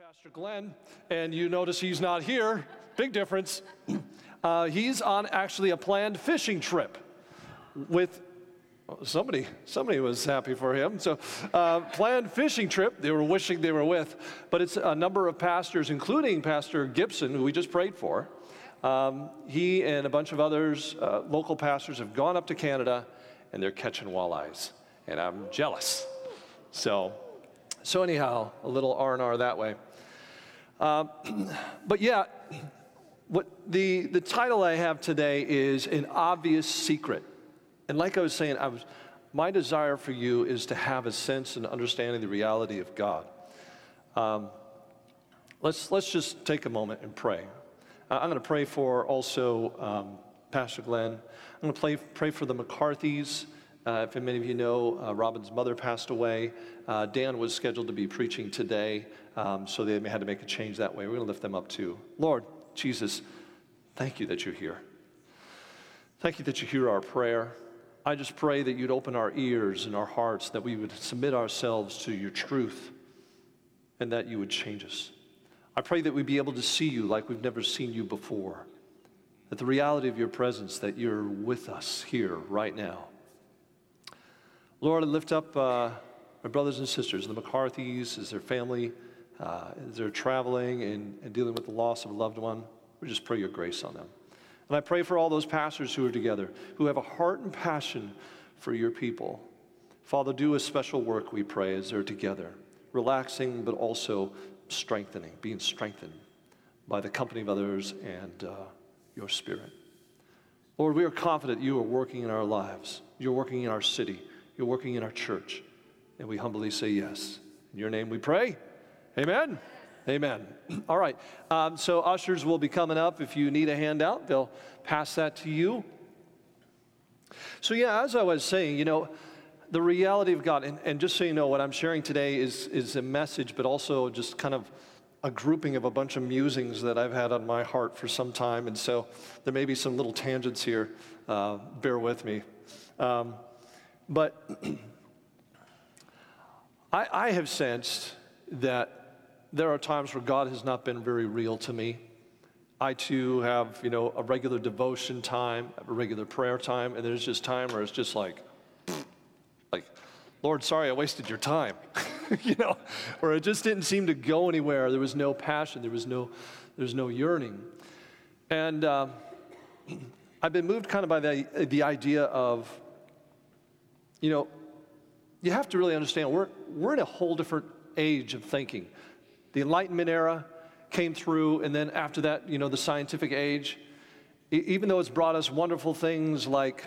Pastor Glenn, and you notice he's not here. Big difference. Uh, he's on actually a planned fishing trip with somebody. Somebody was happy for him. So, uh, planned fishing trip. They were wishing they were with, but it's a number of pastors, including Pastor Gibson, who we just prayed for. Um, he and a bunch of others, uh, local pastors, have gone up to Canada, and they're catching walleyes, and I'm jealous. So, so anyhow, a little R and R that way. Uh, but yeah, what the, the title I have today is An Obvious Secret. And like I was saying, I was, my desire for you is to have a sense and understanding the reality of God. Um, let's, let's just take a moment and pray. I'm going to pray for also um, Pastor Glenn. I'm going to pray, pray for the McCarthys. Uh, if many of you know, uh, Robin's mother passed away. Uh, Dan was scheduled to be preaching today, um, so they had to make a change that way. We're going to lift them up too. Lord Jesus, thank you that you're here. Thank you that you hear our prayer. I just pray that you'd open our ears and our hearts, that we would submit ourselves to your truth, and that you would change us. I pray that we'd be able to see you like we've never seen you before, that the reality of your presence, that you're with us here right now Lord, I lift up uh, my brothers and sisters, the McCarthys, as their family, uh, as they're traveling and, and dealing with the loss of a loved one. We just pray your grace on them. And I pray for all those pastors who are together, who have a heart and passion for your people. Father, do a special work, we pray, as they're together, relaxing but also strengthening, being strengthened by the company of others and uh, your spirit. Lord, we are confident you are working in our lives. You're working in our city. You're working in our church. And we humbly say yes. In your name we pray. Amen. Amen. All right. Um, so, ushers will be coming up. If you need a handout, they'll pass that to you. So, yeah, as I was saying, you know, the reality of God, and, and just so you know, what I'm sharing today is, is a message, but also just kind of a grouping of a bunch of musings that I've had on my heart for some time. And so there may be some little tangents here. Uh, bear with me. Um, but I, I have sensed that there are times where God has not been very real to me. I too have, you know, a regular devotion time, a regular prayer time, and there's just time where it's just like, like, Lord, sorry I wasted your time, you know, or it just didn't seem to go anywhere. There was no passion, there was no, there's no yearning, and uh, I've been moved kind of by the the idea of you know, you have to really understand we're, we're in a whole different age of thinking. The Enlightenment era came through, and then after that, you know, the scientific age. E- even though it's brought us wonderful things like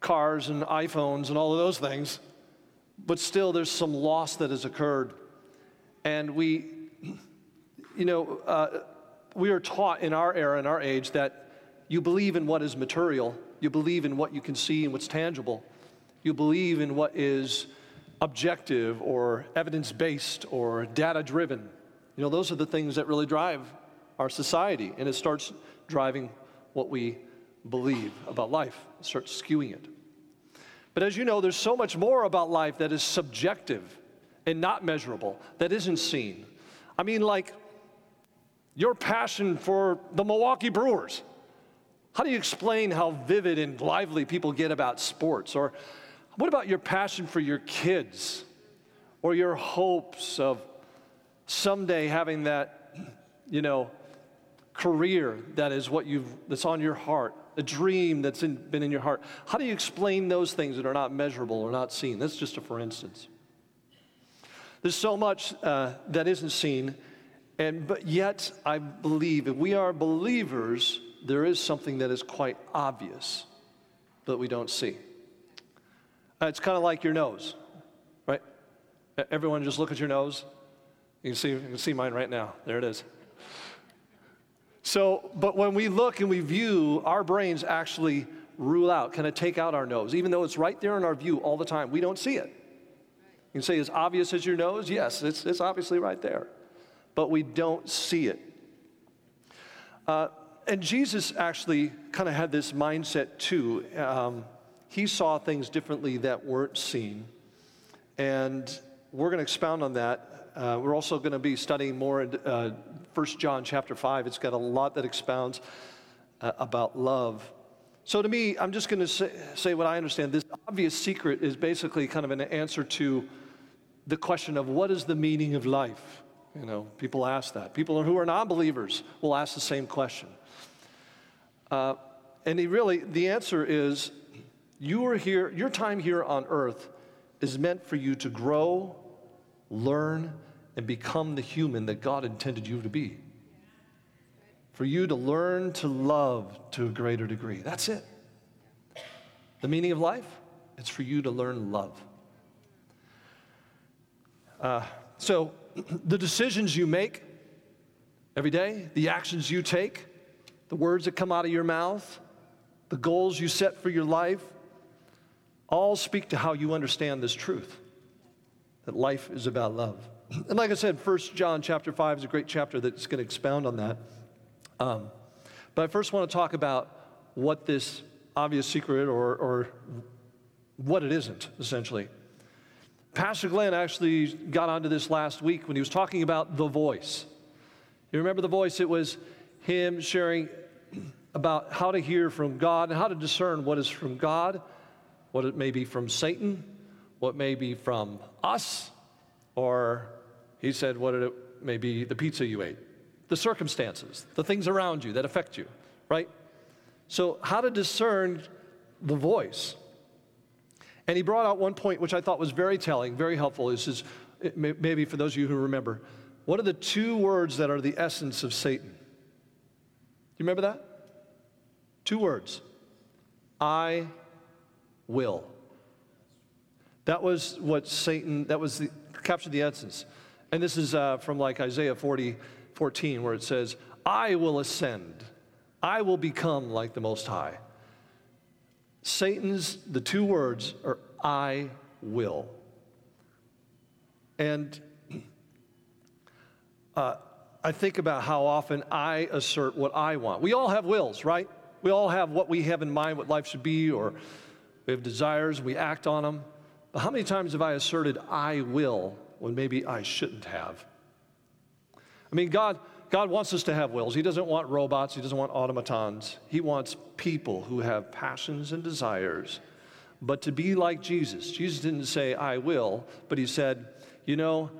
cars and iPhones and all of those things, but still there's some loss that has occurred. And we, you know, uh, we are taught in our era, in our age, that you believe in what is material, you believe in what you can see and what's tangible you believe in what is objective or evidence based or data driven. You know, those are the things that really drive our society, and it starts driving what we believe about life, it starts skewing it. But as you know, there's so much more about life that is subjective and not measurable, that isn't seen. I mean, like your passion for the Milwaukee Brewers. How do you explain how vivid and lively people get about sports? Or what about your passion for your kids or your hopes of someday having that, you know, career that is what you've that's on your heart, a dream that's in, been in your heart? How do you explain those things that are not measurable or not seen? That's just a for instance. There's so much uh, that isn't seen, and but yet I believe if we are believers, there is something that is quite obvious, but we don't see. Uh, it's kind of like your nose, right? Everyone just look at your nose. You can see, you can see mine right now. There it is. So, but when we look and we view, our brains actually rule out, kind of take out our nose, even though it's right there in our view all the time. We don't see it. You can say, as obvious as your nose? Yes, it's, it's obviously right there. But we don't see it. Uh, and Jesus actually kind of had this mindset too. Um, he saw things differently that weren't seen. And we're going to expound on that Uh, we're also going to be studying more in uh, 1 John chapter 5. It's got a lot that expounds uh, about love. So, to me, I'm just going to say, say what I understand. This obvious secret is basically kind of an answer to the question of what is the meaning of life? You know, people ask that. People who are non believers will ask the same question. Uh, and he really, the answer is you are here, your time here on earth is meant for you to grow, learn, and become the human that God intended you to be. For you to learn to love to a greater degree. That's it. The meaning of life? It's for you to learn love. Uh, so, the decisions you make every day, the actions you take, the words that come out of your mouth, the goals you set for your life, all speak to how you understand this truth that life is about love. And like I said, 1 John chapter 5 is a great chapter that's going to expound on that. Um, but I first want to talk about what this obvious secret or, or what it isn't, essentially. Pastor Glenn actually got onto this last week when he was talking about the voice. You remember the voice? It was him sharing about how to hear from God and how to discern what is from God, what it may be from Satan, what may be from us, or he said what it may be the pizza you ate, the circumstances, the things around you that affect you, right? So, how to discern the voice. And he brought out one point which I thought was very telling, very helpful. This is maybe for those of you who remember. What are the two words that are the essence of Satan? Do you remember that? Two words I will. That was what Satan, that was the, captured the essence. And this is uh, from like Isaiah 40, 14, where it says, I will ascend, I will become like the Most High. Satan's, the two words are I will. And uh, I think about how often I assert what I want. We all have wills, right? We all have what we have in mind, what life should be, or we have desires, we act on them. But how many times have I asserted I will when maybe I shouldn't have? I mean, God, God wants us to have wills. He doesn't want robots, He doesn't want automatons. He wants people who have passions and desires. But to be like Jesus, Jesus didn't say, I will, but He said, You know,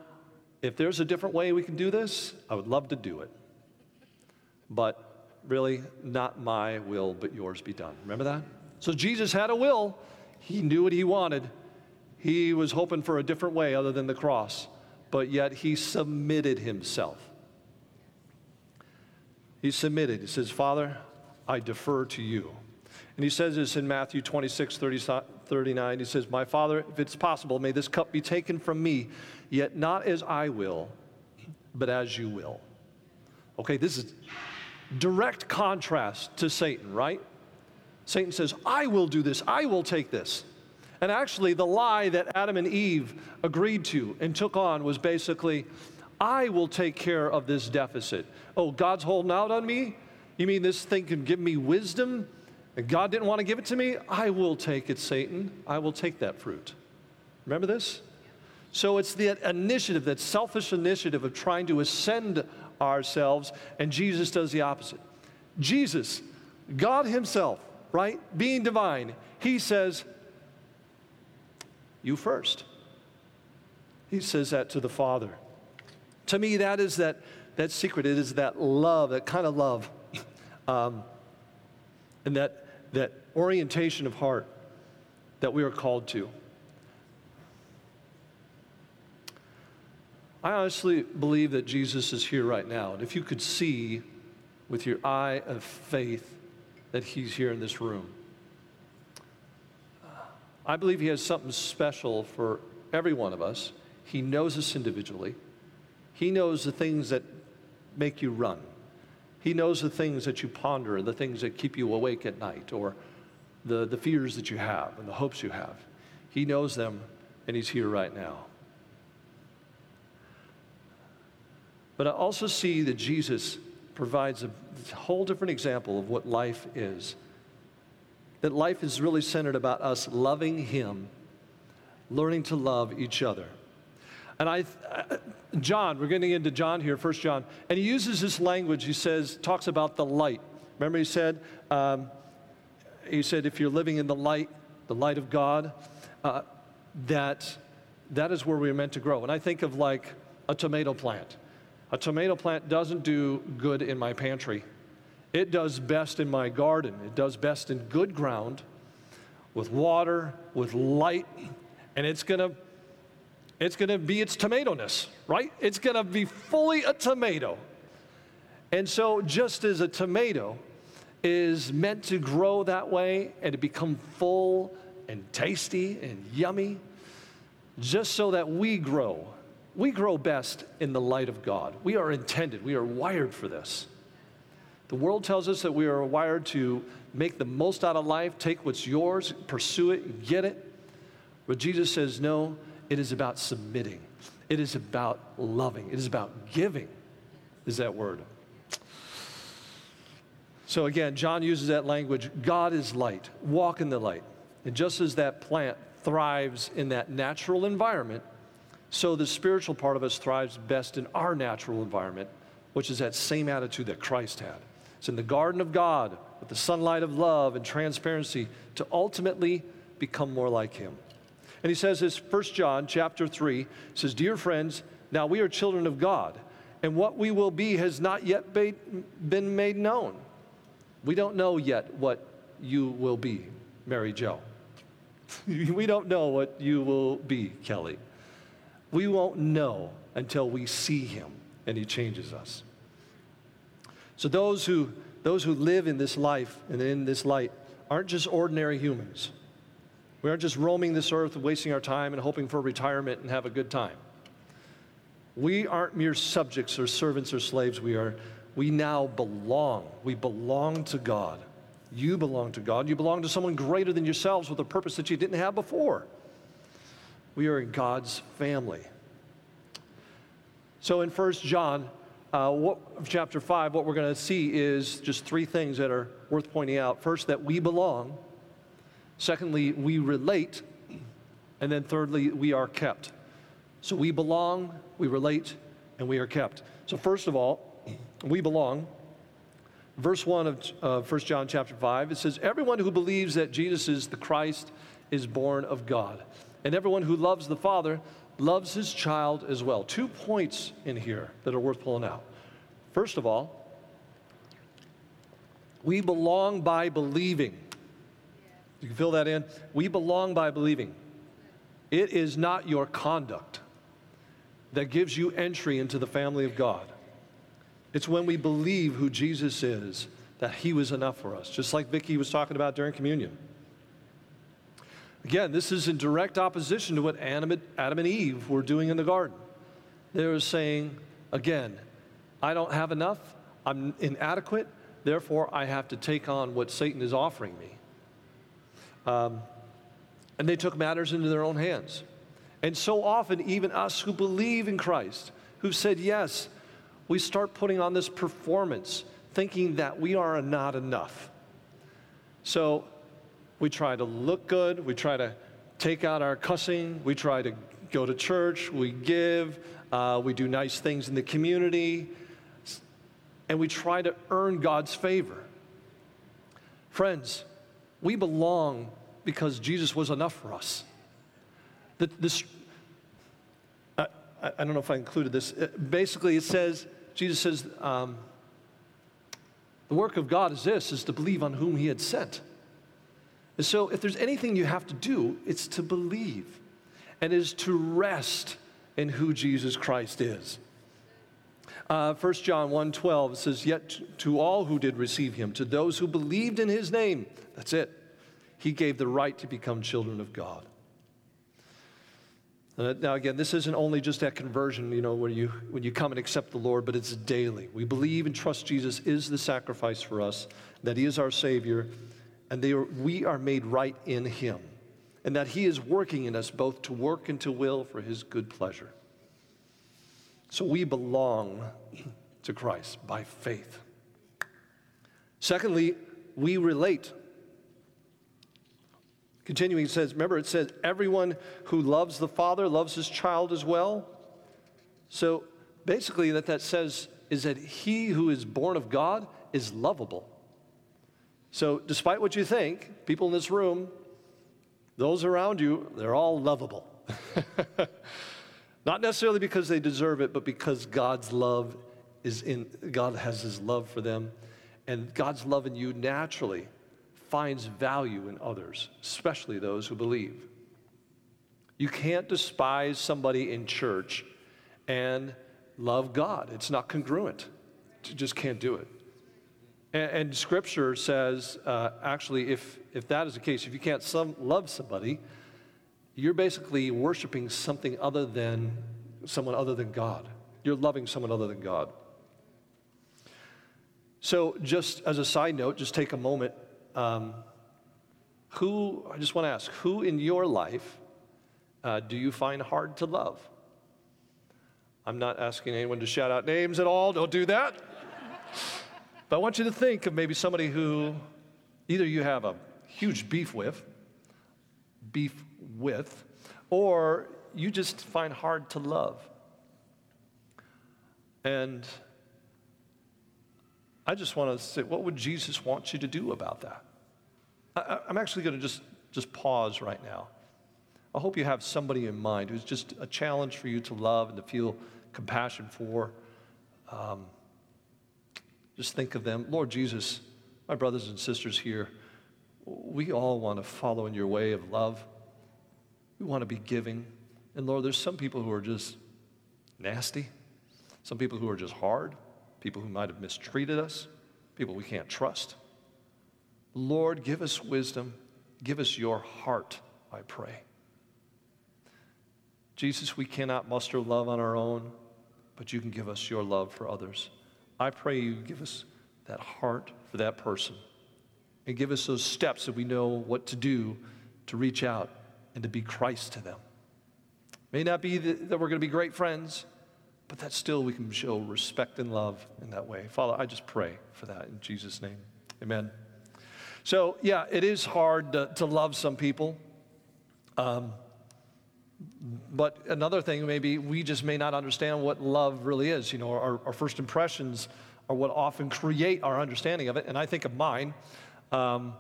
if there's a different way we can do this, I would love to do it. But really, not my will, but yours be done. Remember that? So Jesus had a will, He knew what He wanted. He was hoping for a different way other than the cross, but yet He submitted Himself. He submitted. He says, Father, I defer to you. And he says this in Matthew 26, 30, 39. He says, My Father, if it's possible, may this cup be taken from me, yet not as I will, but as you will. Okay, this is direct contrast to Satan, right? Satan says, I will do this, I will take this. And actually, the lie that Adam and Eve agreed to and took on was basically, I will take care of this deficit. Oh, God's holding out on me? You mean this thing can give me wisdom? And God didn't want to give it to me? I will take it, Satan. I will take that fruit. Remember this? So it's the initiative, that selfish initiative of trying to ascend ourselves, and Jesus does the opposite. Jesus, God Himself, right, being divine, He says, You first. He says that to the Father. To me, that is that, that secret. It is that love, that kind of love, um, and that, that orientation of heart that we are called to. I honestly believe that Jesus is here right now. And if you could see with your eye of faith that he's here in this room, I believe he has something special for every one of us. He knows us individually. He knows the things that make you run. He knows the things that you ponder and the things that keep you awake at night or the, the fears that you have and the hopes you have. He knows them and He's here right now. But I also see that Jesus provides a whole different example of what life is. That life is really centered about us loving Him, learning to love each other. And I, John, we're getting into John here, First John, and he uses this language. He says, talks about the light. Remember, he said, um, he said, if you're living in the light, the light of God, uh, that that is where we're meant to grow. And I think of like a tomato plant. A tomato plant doesn't do good in my pantry. It does best in my garden. It does best in good ground with water, with light, and it's going to it's going to be its tomato-ness, right? It's going to be fully a tomato. And so just as a tomato is meant to grow that way and to become full and tasty and yummy, just so that we grow. We grow best in the light of God. We are intended, we are wired for this. The world tells us that we are wired to make the most out of life, take what's yours, pursue it, get it. But Jesus says, no, it is about submitting. It is about loving. It is about giving, is that word. So again, John uses that language God is light, walk in the light. And just as that plant thrives in that natural environment, so the spiritual part of us thrives best in our natural environment, which is that same attitude that Christ had. It's in the garden of God with the sunlight of love and transparency to ultimately become more like him. And he says this, 1 John chapter 3 says, Dear friends, now we are children of God, and what we will be has not yet been made known. We don't know yet what you will be, Mary Jo. we don't know what you will be, Kelly. We won't know until we see him and he changes us. So those who, those who live in this life and in this light aren't just ordinary humans. We aren't just roaming this earth, wasting our time and hoping for retirement and have a good time. We aren't mere subjects or servants or slaves. We are, we now belong. We belong to God. You belong to God. You belong to someone greater than yourselves with a purpose that you didn't have before. We are in God's family. So in 1 John uh, what, chapter 5, what we're going to see is just three things that are worth pointing out. First, that we belong. Secondly, we relate. And then thirdly, we are kept. So we belong, we relate, and we are kept. So, first of all, we belong. Verse 1 of uh, 1 John chapter 5, it says, Everyone who believes that Jesus is the Christ is born of God. And everyone who loves the Father loves his child as well. Two points in here that are worth pulling out. First of all, we belong by believing. You can fill that in. We belong by believing. It is not your conduct that gives you entry into the family of God. It's when we believe who Jesus is that he was enough for us, just like Vicki was talking about during communion. Again, this is in direct opposition to what Adam and Eve were doing in the garden. They were saying, again, I don't have enough, I'm inadequate, therefore I have to take on what Satan is offering me. Um, and they took matters into their own hands. And so often, even us who believe in Christ, who said yes, we start putting on this performance, thinking that we are not enough. So we try to look good. We try to take out our cussing. We try to go to church. We give. Uh, we do nice things in the community. And we try to earn God's favor. Friends, we belong because Jesus was enough for us. The, this, I, I, don't know if I included this. Uh, basically, it says, Jesus says, um, the work of God is this, is to believe on whom he had sent. And so, if there's anything you have to do, it's to believe and is to rest in who Jesus Christ is. Uh, 1 John 1.12 says, Yet to all who did receive him, to those who believed in his name, that's it, he gave the right to become children of God. Uh, now, again, this isn't only just that conversion, you know, when you, when you come and accept the Lord, but it's daily. We believe and trust Jesus is the sacrifice for us, that he is our Savior, and are, we are made right in him, and that he is working in us both to work and to will for his good pleasure. So we belong to Christ by faith. Secondly, we relate. Continuing, it says, remember, it says, everyone who loves the Father loves his child as well. So basically, that that says is that he who is born of God is lovable. So, despite what you think, people in this room, those around you, they're all lovable. Not necessarily because they deserve it, but because God's love is in, God has his love for them. And God's love in you naturally finds value in others, especially those who believe. You can't despise somebody in church and love God. It's not congruent. You just can't do it. And, and Scripture says, uh, actually, if, if that is the case, if you can't some, love somebody, you're basically worshiping something other than someone other than God. You're loving someone other than God. So, just as a side note, just take a moment. Um, who, I just want to ask, who in your life uh, do you find hard to love? I'm not asking anyone to shout out names at all, don't do that. I want you to think of maybe somebody who either you have a huge beef with, beef with, or you just find hard to love. And I just want to say, what would Jesus want you to do about that? I, am actually going to just, just pause right now. I hope you have somebody in mind who's just a challenge for you to love and to feel compassion for. Um, just think of them. Lord Jesus, my brothers and sisters here, we all want to follow in your way of love. We want to be giving. And Lord, there's some people who are just nasty, some people who are just hard, people who might have mistreated us, people we can't trust. Lord, give us wisdom. Give us your heart, I pray. Jesus, we cannot muster love on our own, but you can give us your love for others. I pray you give us that heart for that person and give us those steps that we know what to do to reach out and to be Christ to them. May not be that we're going to be great friends, but that still we can show respect and love in that way. Father, I just pray for that in Jesus' name. Amen. So, yeah, it is hard to, to love some people. Um, but another thing, maybe we just may not understand what love really is. You know, our, our first impressions are what often create our understanding of it. And I think of mine. Um,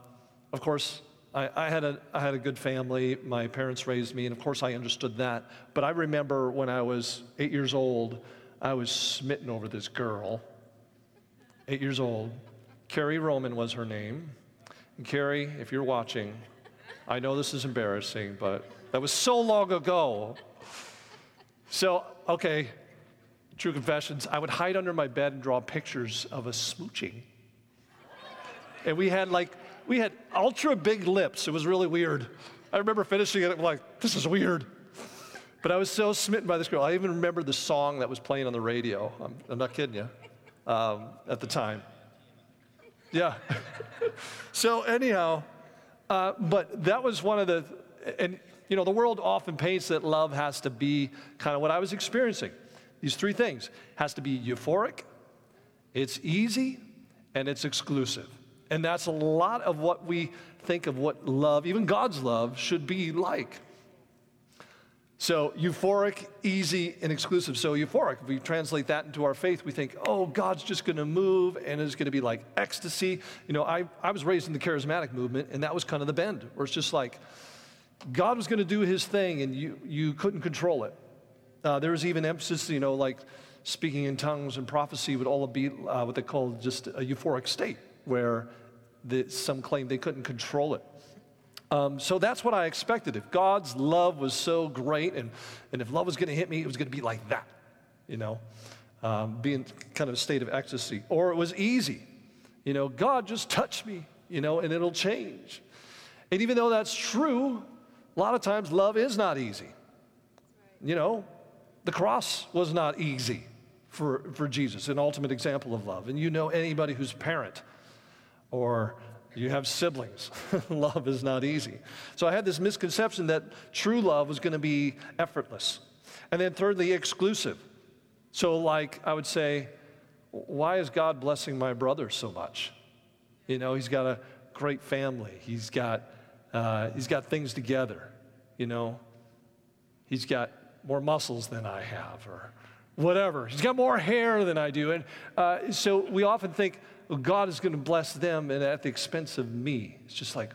of course, I, I, had a, I had a good family. My parents raised me, and of course, I understood that. But I remember when I was eight years old, I was smitten over this girl. Eight years old. Carrie Roman was her name. And Carrie, if you're watching, I know this is embarrassing, but that was so long ago. So, okay, true confessions. I would hide under my bed and draw pictures of us smooching. And we had like, we had ultra big lips. It was really weird. I remember finishing it, I'm like, this is weird. But I was so smitten by this girl. I even remember the song that was playing on the radio. I'm, I'm not kidding you. Um, at the time. Yeah. so, anyhow, uh, but that was one of the, and you know, the world often paints that love has to be kind of what I was experiencing. These three things has to be euphoric, it's easy, and it's exclusive. And that's a lot of what we think of what love, even God's love, should be like. So, euphoric, easy, and exclusive. So, euphoric, if we translate that into our faith, we think, oh, God's just going to move and it's going to be like ecstasy. You know, I, I was raised in the charismatic movement, and that was kind of the bend, where it's just like, God was going to do his thing and you, you couldn't control it. Uh, there was even emphasis, you know, like speaking in tongues and prophecy would all be uh, what they call just a euphoric state where the, some claim they couldn't control it. Um, so that's what I expected. If God's love was so great and, and if love was going to hit me, it was going to be like that, you know, um, being kind of a state of ecstasy. Or it was easy, you know, God just touch me, you know, and it'll change. And even though that's true, a lot of times, love is not easy. You know, the cross was not easy for, for Jesus, an ultimate example of love. And you know anybody who's parent or you have siblings, love is not easy. So I had this misconception that true love was going to be effortless. And then, thirdly, exclusive. So, like, I would say, why is God blessing my brother so much? You know, he's got a great family, he's got uh, he's got things together, you know. He's got more muscles than I have, or, whatever. He's got more hair than I do. And uh, so we often think well, God is going to bless them and at the expense of me. It's just like,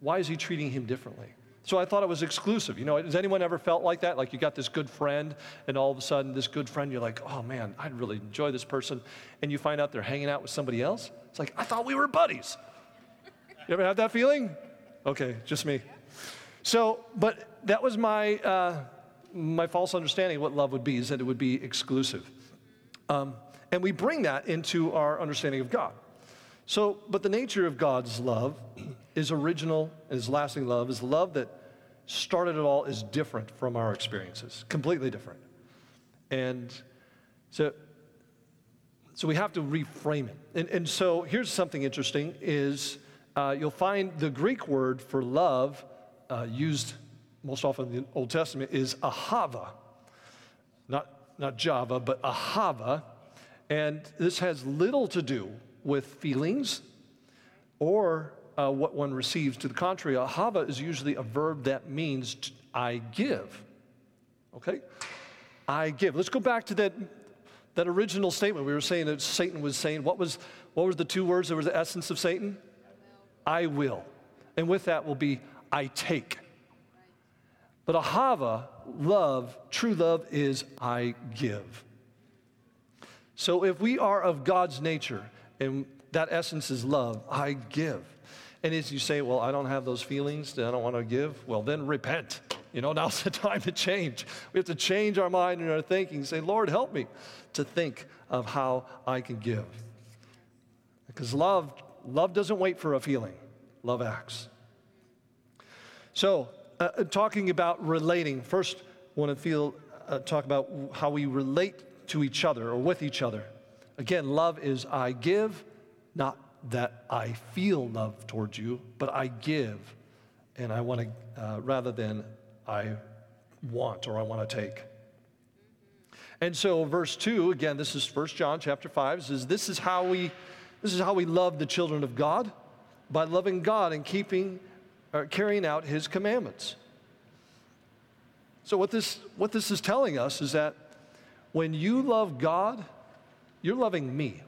why is he treating him differently? So I thought it was exclusive. You know, has anyone ever felt like that? Like you got this good friend, and all of a sudden, this good friend, you're like, oh man, I'd really enjoy this person. And you find out they're hanging out with somebody else. It's like, I thought we were buddies. You ever have that feeling? Okay, just me. So, but that was my, uh, my false understanding of what love would be, is that it would be exclusive. Um, and we bring that into our understanding of God. So, but the nature of God's love is original, is lasting love, is love that started it all is different from our experiences, completely different. And so, so we have to reframe it. And, and so here's something interesting is uh, you'll find the Greek word for love uh, used most often in the Old Testament is ahava. Not, not Java, but ahava. And this has little to do with feelings or uh, what one receives. To the contrary, ahava is usually a verb that means I give. Okay? I give. Let's go back to that, that original statement. We were saying that Satan was saying, what was, what were the two words that were the essence of Satan? I will. And with that will be I take. But ahava, love, true love is I give. So if we are of God's nature, and that essence is love, I give. And as you say, well, I don't have those feelings, I don't want to give, well, then repent. You know, now's the time to change. We have to change our mind and our thinking. Say, Lord, help me to think of how I can give. Because love, love doesn't wait for a feeling, love acts. So, uh, uh talking about relating, first, want to feel, uh, talk about how we relate to each other or with each other. Again, love is I give, not that I feel love towards you, but I give, and I want to, uh, rather than I want or I want to take. And so, verse 2, again, this is 1 John chapter 5, says, This is how we, this is how we love the children of God, by loving God and keeping, uh, carrying out his commandments. So, what this, what this is telling us is that when you love God, you're loving me.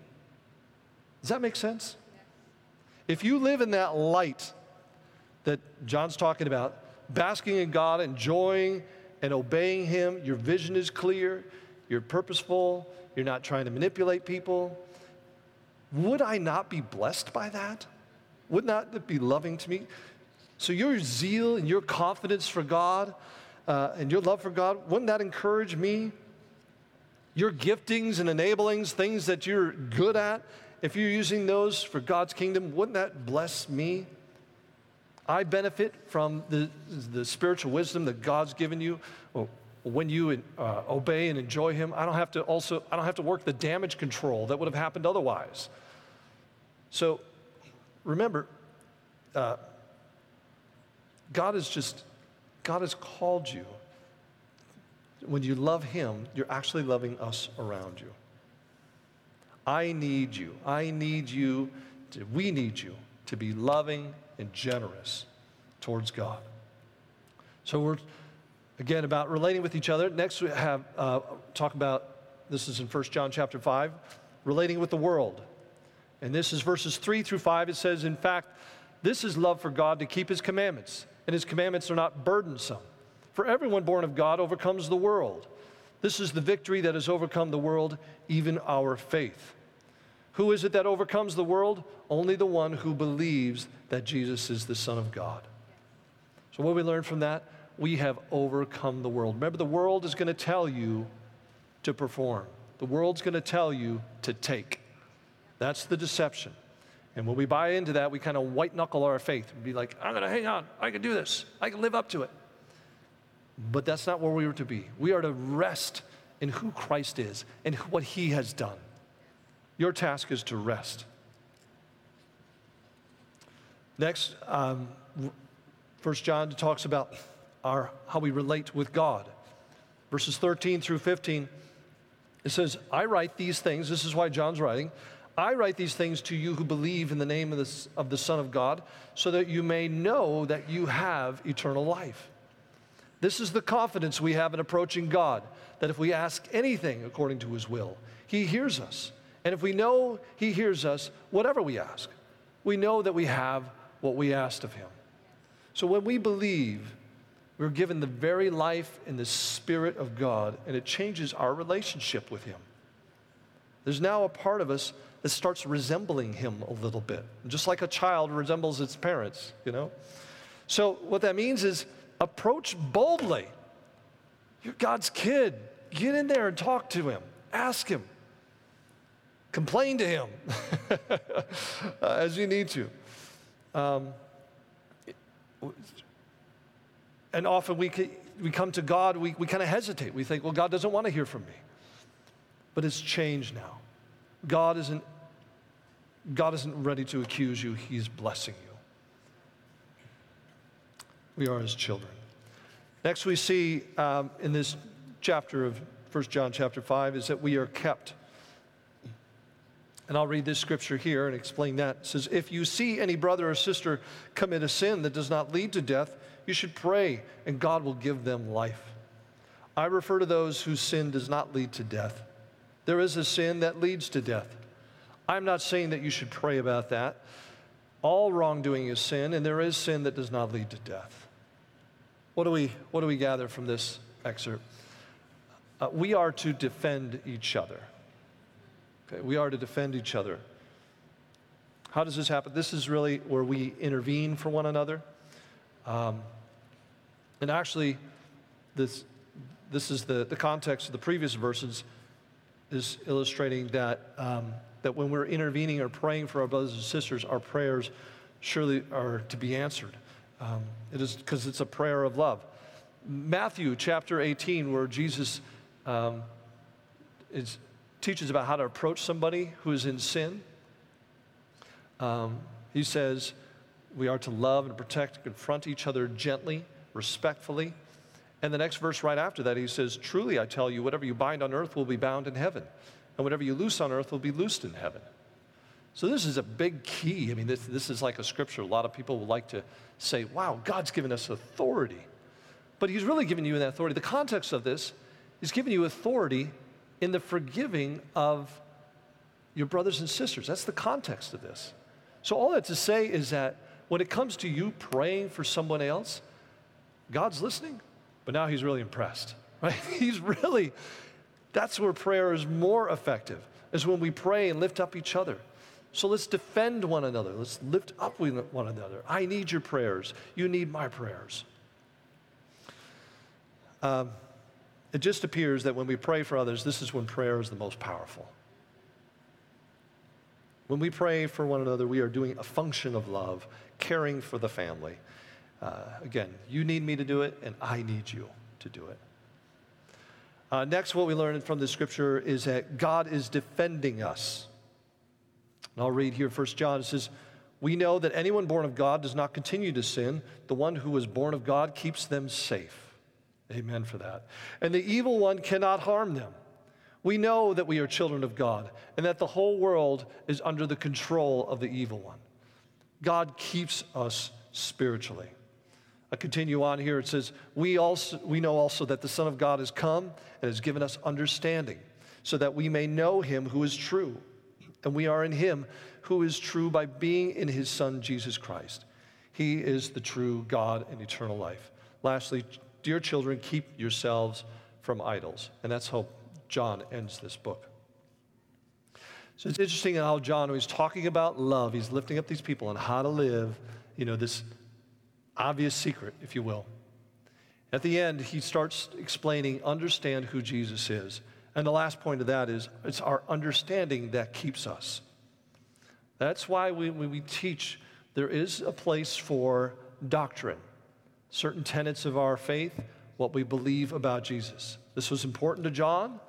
Does that make sense? If you live in that light that John's talking about, basking in God, enjoying and obeying Him, your vision is clear, you're purposeful, you're not trying to manipulate people. Would I not be blessed by that? Would not that be loving to me? So, your zeal and your confidence for God uh, and your love for God, wouldn't that encourage me your giftings and enablings, things that you're good at, if you're using those for God's kingdom, wouldn't that bless me? I benefit from the, the spiritual wisdom that God's given you. Well, when you uh, obey and enjoy Him, I don't have to also I don't have to work the damage control that would have happened otherwise. So, remember, uh, God is just God has called you when you love Him, you're actually loving us around you. I need you. I need you. To, we need you to be loving and generous towards God. So we're again about relating with each other. Next, we have uh, talk about this is in 1 John chapter 5, relating with the world. And this is verses 3 through 5. It says, In fact, this is love for God to keep his commandments, and his commandments are not burdensome. For everyone born of God overcomes the world. This is the victory that has overcome the world, even our faith. Who is it that overcomes the world? Only the one who believes that Jesus is the Son of God. So, what we learn from that? We have overcome the world. Remember, the world is going to tell you to perform, the world's going to tell you to take. That's the deception. And when we buy into that, we kind of white knuckle our faith and be like, I'm going to hang on. I can do this. I can live up to it. But that's not where we are to be. We are to rest in who Christ is and what he has done. Your task is to rest. Next, um, 1 John talks about our, how we relate with God. Verses 13 through 15, it says, I write these things, this is why John's writing. I write these things to you who believe in the name of the, of the Son of God, so that you may know that you have eternal life. This is the confidence we have in approaching God that if we ask anything according to his will, he hears us. And if we know he hears us, whatever we ask, we know that we have what we asked of him. So when we believe, we're given the very life and the Spirit of God, and it changes our relationship with him. There's now a part of us that starts resembling him a little bit, just like a child resembles its parents, you know? So, what that means is approach boldly. You're God's kid. Get in there and talk to him, ask him, complain to him as you need to. Um, and often we, we come to God, we, we kind of hesitate. We think, well, God doesn't want to hear from me. But it's changed now. God isn't, God isn't ready to accuse you, He's blessing you. We are His children. Next, we see um, in this chapter of 1 John chapter 5 is that we are kept. And I'll read this scripture here and explain that. It says, If you see any brother or sister commit a sin that does not lead to death, you should pray, and God will give them life. I refer to those whose sin does not lead to death. There is a sin that leads to death. I'm not saying that you should pray about that. All wrongdoing is sin, and there is sin that does not lead to death. What do we, what do we gather from this excerpt? Uh, we are to defend each other. Okay, we are to defend each other. How does this happen? This is really where we intervene for one another. Um, and actually, this, this is the, the context of the previous verses is illustrating that, um, that when we're intervening or praying for our brothers and sisters, our prayers surely are to be answered. Um, it is because it's a prayer of love. Matthew chapter 18, where Jesus um, is, teaches about how to approach somebody who is in sin, um, he says, We are to love and protect and confront each other gently, respectfully, and the next verse right after that, he says, Truly I tell you, whatever you bind on earth will be bound in heaven, and whatever you loose on earth will be loosed in heaven. So this is a big key. I mean, this, this is like a scripture. A lot of people would like to say, wow, God's given us authority. But he's really given you that authority. The context of this is giving you authority in the forgiving of your brothers and sisters. That's the context of this. So all that to say is that when it comes to you praying for someone else, God's listening. But now he's really impressed, right? He's really, that's where prayer is more effective, is when we pray and lift up each other. So let's defend one another. Let's lift up one another. I need your prayers. You need my prayers. Um, it just appears that when we pray for others, this is when prayer is the most powerful. When we pray for one another, we are doing a function of love, caring for the family. Uh, again, you need me to do it, and I need you to do it. Uh, next, what we learn from the scripture is that God is defending us. And I'll read here, 1 John. It says, We know that anyone born of God does not continue to sin. The one who was born of God keeps them safe. Amen for that. And the evil one cannot harm them. We know that we are children of God and that the whole world is under the control of the evil one. God keeps us spiritually. I continue on here. It says, we, also, we know also that the Son of God has come and has given us understanding, so that we may know him who is true. And we are in him who is true by being in his Son, Jesus Christ. He is the true God and eternal life. Lastly, dear children, keep yourselves from idols. And that's how John ends this book. So it's interesting how John, when he's talking about love, he's lifting up these people and how to live, you know, this obvious secret, if you will. At the end, he starts explaining, understand who Jesus is. And the last point of that is it's our understanding that keeps us. That's why we, when we teach, there is a place for doctrine, certain tenets of our faith, what we believe about Jesus. This was important to John,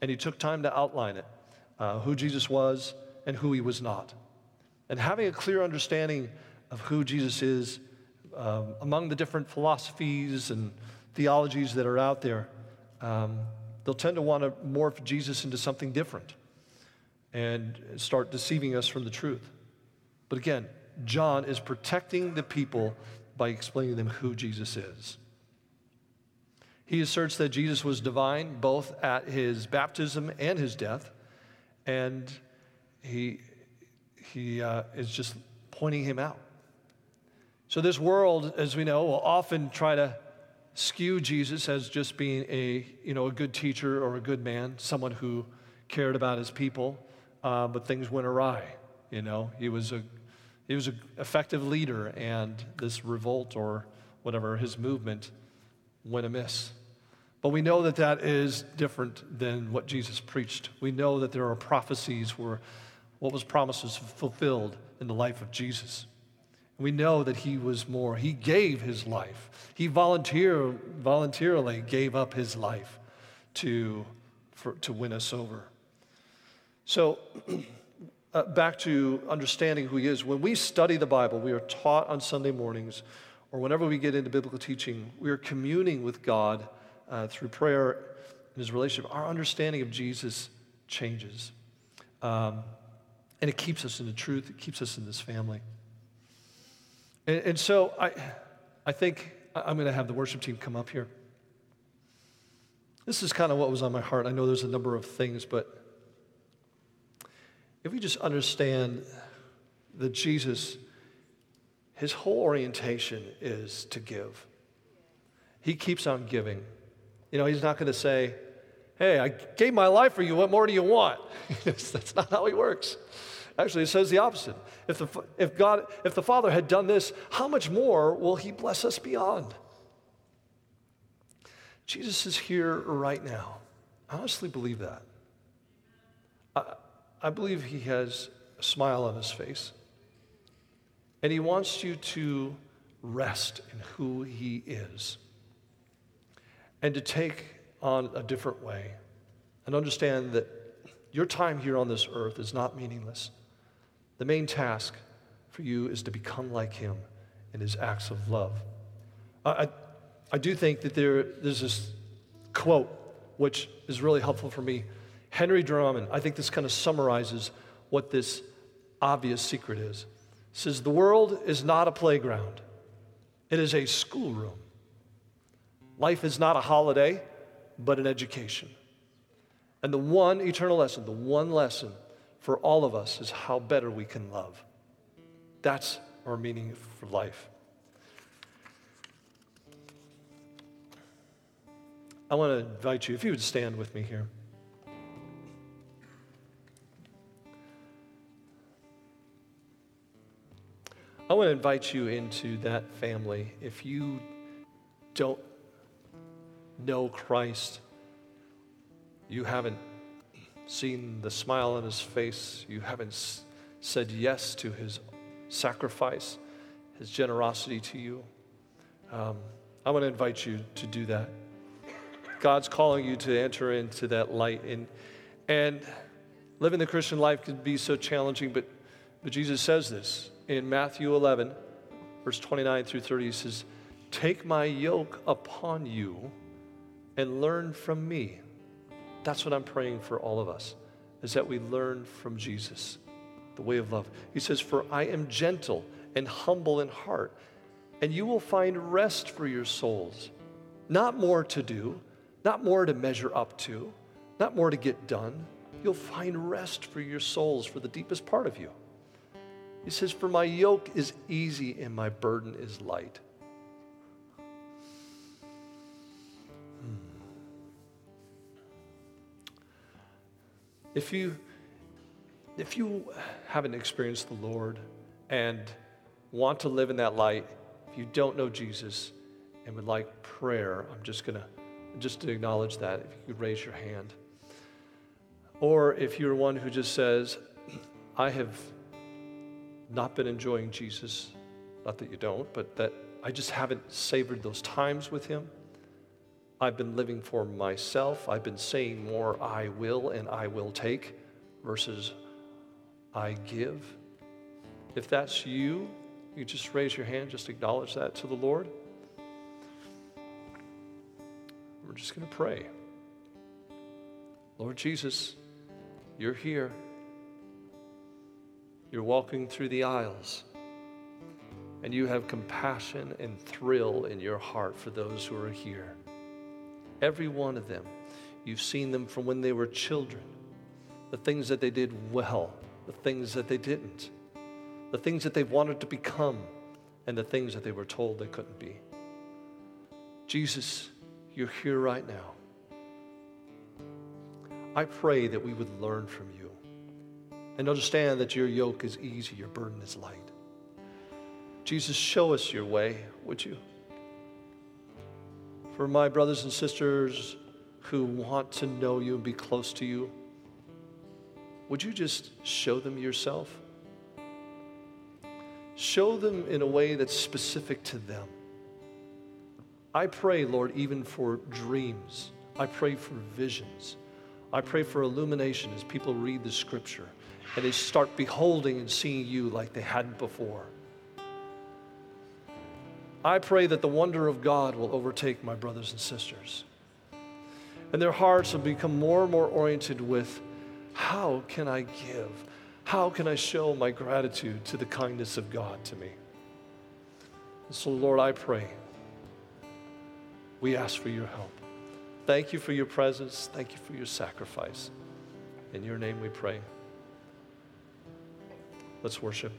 and he took time to outline it uh, who Jesus was and who he was not. And having a clear understanding of who Jesus is um, among the different philosophies and theologies that are out there, um, they'll tend to want to morph Jesus into something different and start deceiving us from the truth. But again, John is protecting the people by explaining to them who Jesus is. He asserts that Jesus was divine both at his baptism and his death, and he, he uh, is just pointing him out. So, this world, as we know, will often try to skew Jesus as just being a, you know, a good teacher or a good man, someone who cared about his people, uh, but things went awry. You know, he was a he was an effective leader, and this revolt or whatever his movement went amiss. But we know that that is different than what Jesus preached. We know that there are prophecies where what was promised was fulfilled in the life of Jesus. We know that he was more. He gave his life. He volunteer, voluntarily gave up his life to, for, to win us over. So, uh, back to understanding who he is. When we study the Bible, we are taught on Sunday mornings, or whenever we get into biblical teaching, we are communing with God uh, through prayer and his relationship. Our understanding of Jesus changes. Um, and it keeps us in the truth, it keeps us in this family. And, and so I, I think I'm going to have the worship team come up here. This is kind of what was on my heart. I know there's a number of things, but if we just understand that Jesus, his whole orientation is to give. He keeps on giving. You know, he's not going to say, Hey, I gave my life for you. What more do you want? That's not how he works. Actually, it says the opposite. If the, if, God, if the Father had done this, how much more will He bless us beyond? Jesus is here right now. I honestly believe that. I, I believe He has a smile on His face. And He wants you to rest in who He is and to take on a different way and understand that your time here on this earth is not meaningless. The main task for you is to become like him in his acts of love. I, I do think that there, there's this quote which is really helpful for me. Henry Drummond, I think this kind of summarizes what this obvious secret is. Says, The world is not a playground, it is a schoolroom. Life is not a holiday, but an education. And the one eternal lesson, the one lesson for all of us is how better we can love. That's our meaning for life. I want to invite you, if you would stand with me here. I want to invite you into that family. If you don't know Christ, you haven't seen the smile on his face, you haven't said yes to his sacrifice, his generosity to you, um, I want to invite you to do that. God's calling you to enter into that light. And, and living the Christian life can be so challenging, but, but Jesus says this in Matthew 11, verse 29 through 30. He says, Take my yoke upon you and learn from me. That's what I'm praying for all of us, is that we learn from Jesus, the way of love. He says, For I am gentle and humble in heart, and you will find rest for your souls. Not more to do, not more to measure up to, not more to get done. You'll find rest for your souls, for the deepest part of you. He says, For my yoke is easy and my burden is light. If you, if you haven't experienced the Lord and want to live in that light, if you don't know Jesus and would like prayer, I'm just going to just to acknowledge that, if you could raise your hand. Or if you're one who just says, I have not been enjoying Jesus, not that you don't, but that I just haven't savored those times with Him. I've been living for myself. I've been saying more, I will and I will take versus I give. If that's you, you just raise your hand, just acknowledge that to the Lord. We're just going to pray. Lord Jesus, you're here. You're walking through the aisles, and you have compassion and thrill in your heart for those who are here. Every one of them. You've seen them from when they were children, the things that they did well, the things that they didn't, the things that they wanted to become, and the things that they were told they couldn't be. Jesus, you're here right now. I pray that we would learn from you and understand that your yoke is easy, your burden is light. Jesus, show us your way, would you? For my brothers and sisters who want to know you and be close to you, would you just show them yourself? Show them in a way that's specific to them. I pray, Lord, even for dreams. I pray for visions. I pray for illumination as people read the scripture and they start beholding and seeing you like they hadn't before. I pray that the wonder of God will overtake my brothers and sisters. And their hearts will become more and more oriented with how can I give? How can I show my gratitude to the kindness of God to me? And so, Lord, I pray. We ask for your help. Thank you for your presence. Thank you for your sacrifice. In your name we pray. Let's worship.